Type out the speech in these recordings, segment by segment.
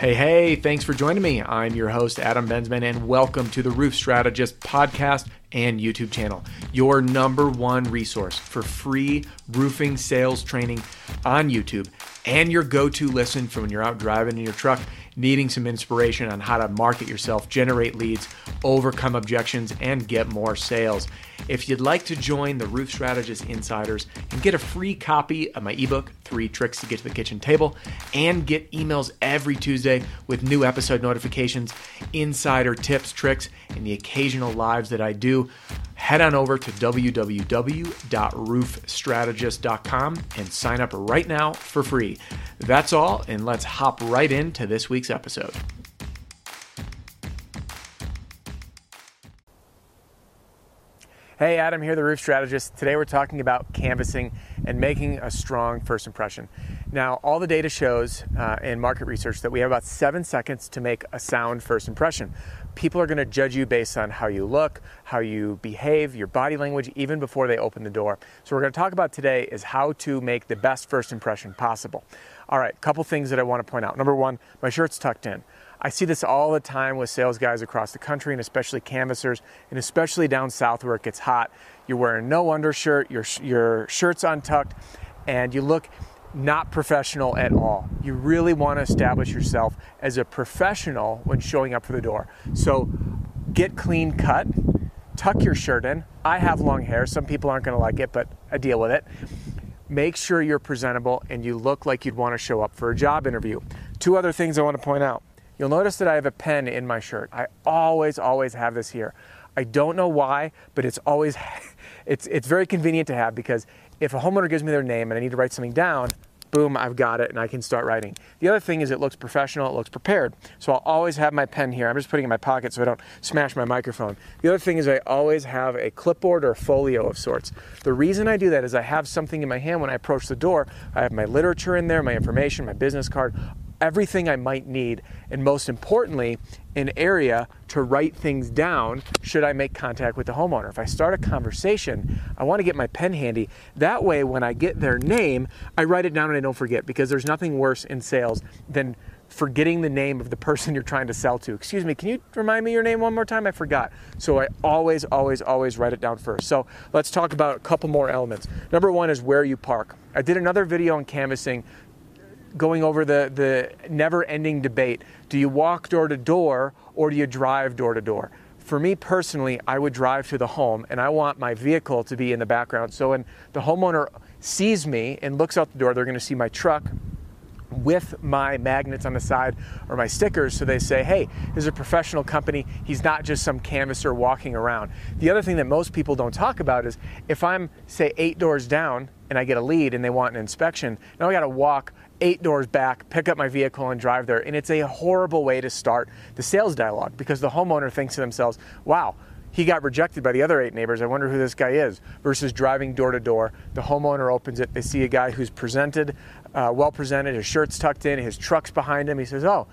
Hey, hey, thanks for joining me. I'm your host, Adam Bensman, and welcome to the Roof Strategist podcast and YouTube channel, your number one resource for free roofing sales training on YouTube and your go to listen for when you're out driving in your truck needing some inspiration on how to market yourself, generate leads, overcome objections, and get more sales. If you'd like to join the Roof Strategist Insiders and get a free copy of my ebook, Three Tricks to Get to the Kitchen Table, and get emails every Tuesday with new episode notifications, insider tips, tricks, and the occasional lives that I do, head on over to www.roofstrategist.com and sign up right now for free. That's all, and let's hop right into this week's episode. Hey, Adam here, the Roof Strategist. Today we're talking about canvassing and making a strong first impression. Now, all the data shows uh, in market research that we have about seven seconds to make a sound first impression. People are going to judge you based on how you look, how you behave, your body language, even before they open the door. So, we're going to talk about today is how to make the best first impression possible. All right, couple things that I want to point out. Number one, my shirt's tucked in. I see this all the time with sales guys across the country and especially canvassers and especially down south where it gets hot. You're wearing no undershirt, your, your shirt's untucked, and you look not professional at all. You really want to establish yourself as a professional when showing up for the door. So get clean cut, tuck your shirt in. I have long hair. Some people aren't going to like it, but I deal with it. Make sure you're presentable and you look like you'd want to show up for a job interview. Two other things I want to point out. You'll notice that I have a pen in my shirt. I always, always have this here. I don't know why, but it's always, it's, it's very convenient to have because if a homeowner gives me their name and I need to write something down, boom, I've got it and I can start writing. The other thing is it looks professional, it looks prepared. So I'll always have my pen here. I'm just putting it in my pocket so I don't smash my microphone. The other thing is I always have a clipboard or a folio of sorts. The reason I do that is I have something in my hand when I approach the door. I have my literature in there, my information, my business card, everything I might need, and most importantly, an area to write things down should I make contact with the homeowner. If I start a conversation, I want to get my pen handy. That way, when I get their name, I write it down and I don't forget because there's nothing worse in sales than forgetting the name of the person you're trying to sell to. Excuse me, can you remind me your name one more time? I forgot. So I always, always, always write it down first. So let's talk about a couple more elements. Number one is where you park. I did another video on canvassing going over the, the never ending debate do you walk door to door or do you drive door to door? For me personally, I would drive to the home and I want my vehicle to be in the background. So when the homeowner sees me and looks out the door, they're going to see my truck with my magnets on the side or my stickers so they say, hey, this is a professional company. He's not just some canvasser walking around. The other thing that most people don't talk about is if I'm, say, eight doors down and I get a lead and they want an inspection, now I got to walk eight doors back, pick up my vehicle, and drive there. And it's a horrible way to start the sales dialogue because the homeowner thinks to themselves, wow, he got rejected by the other eight neighbors. I wonder who this guy is. Versus driving door to door. The homeowner opens it. They see a guy who's presented, uh, well presented, his shirt's tucked in, his truck's behind him. He says, oh,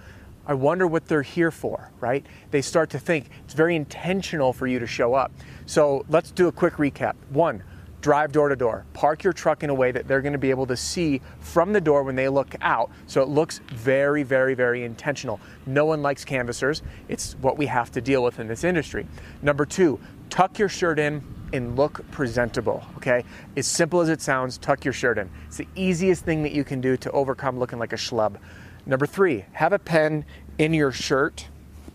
I wonder what they're here for, right? They start to think it's very intentional for you to show up. So let's do a quick recap. One, drive door to door. Park your truck in a way that they're going to be able to see from the door when they look out. So it looks very, very, very intentional. No one likes canvassers. It's what we have to deal with in this industry. Number two, tuck your shirt in and look presentable, okay? As simple as it sounds, tuck your shirt in. It's the easiest thing that you can do to overcome looking like a schlub. Number three, have a pen in your shirt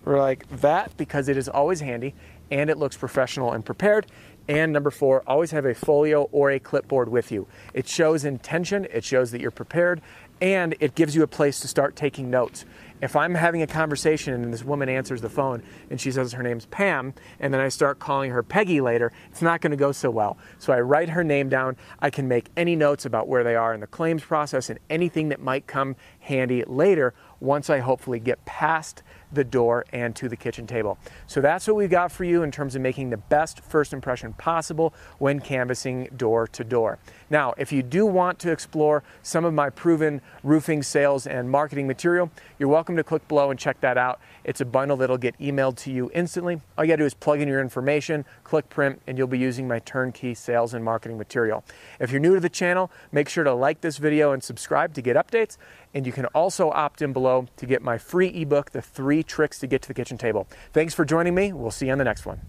or like that because it is always handy and it looks professional and prepared. And number four, always have a folio or a clipboard with you. It shows intention, it shows that you're prepared, and it gives you a place to start taking notes. If I'm having a conversation and this woman answers the phone and she says her name's Pam, and then I start calling her Peggy later, it's not going to go so well. So I write her name down. I can make any notes about where they are in the claims process and anything that might come handy later once I hopefully get past the door and to the kitchen table. So that's what we've got for you in terms of making the best first impression possible when canvassing door to door. Now, if you do want to explore some of my proven roofing sales and marketing material, you're welcome to click below and check that out. It's a bundle that'll get emailed to you instantly. All you gotta do is plug in your information, click print, and you'll be using my turnkey sales and marketing material. If you're new to the channel, make sure to like this video and subscribe to get updates. And you can also opt in below to get my free ebook, The Three Tricks to Get to the Kitchen Table. Thanks for joining me. We'll see you on the next one.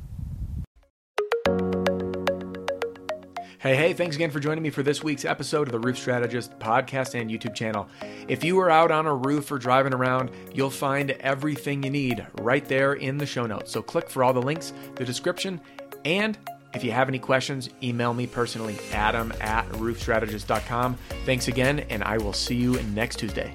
Hey, hey, thanks again for joining me for this week's episode of the Roof Strategist podcast and YouTube channel. If you are out on a roof or driving around, you'll find everything you need right there in the show notes. So click for all the links, the description, and if you have any questions, email me personally, adam at roofstrategist.com. Thanks again, and I will see you next Tuesday.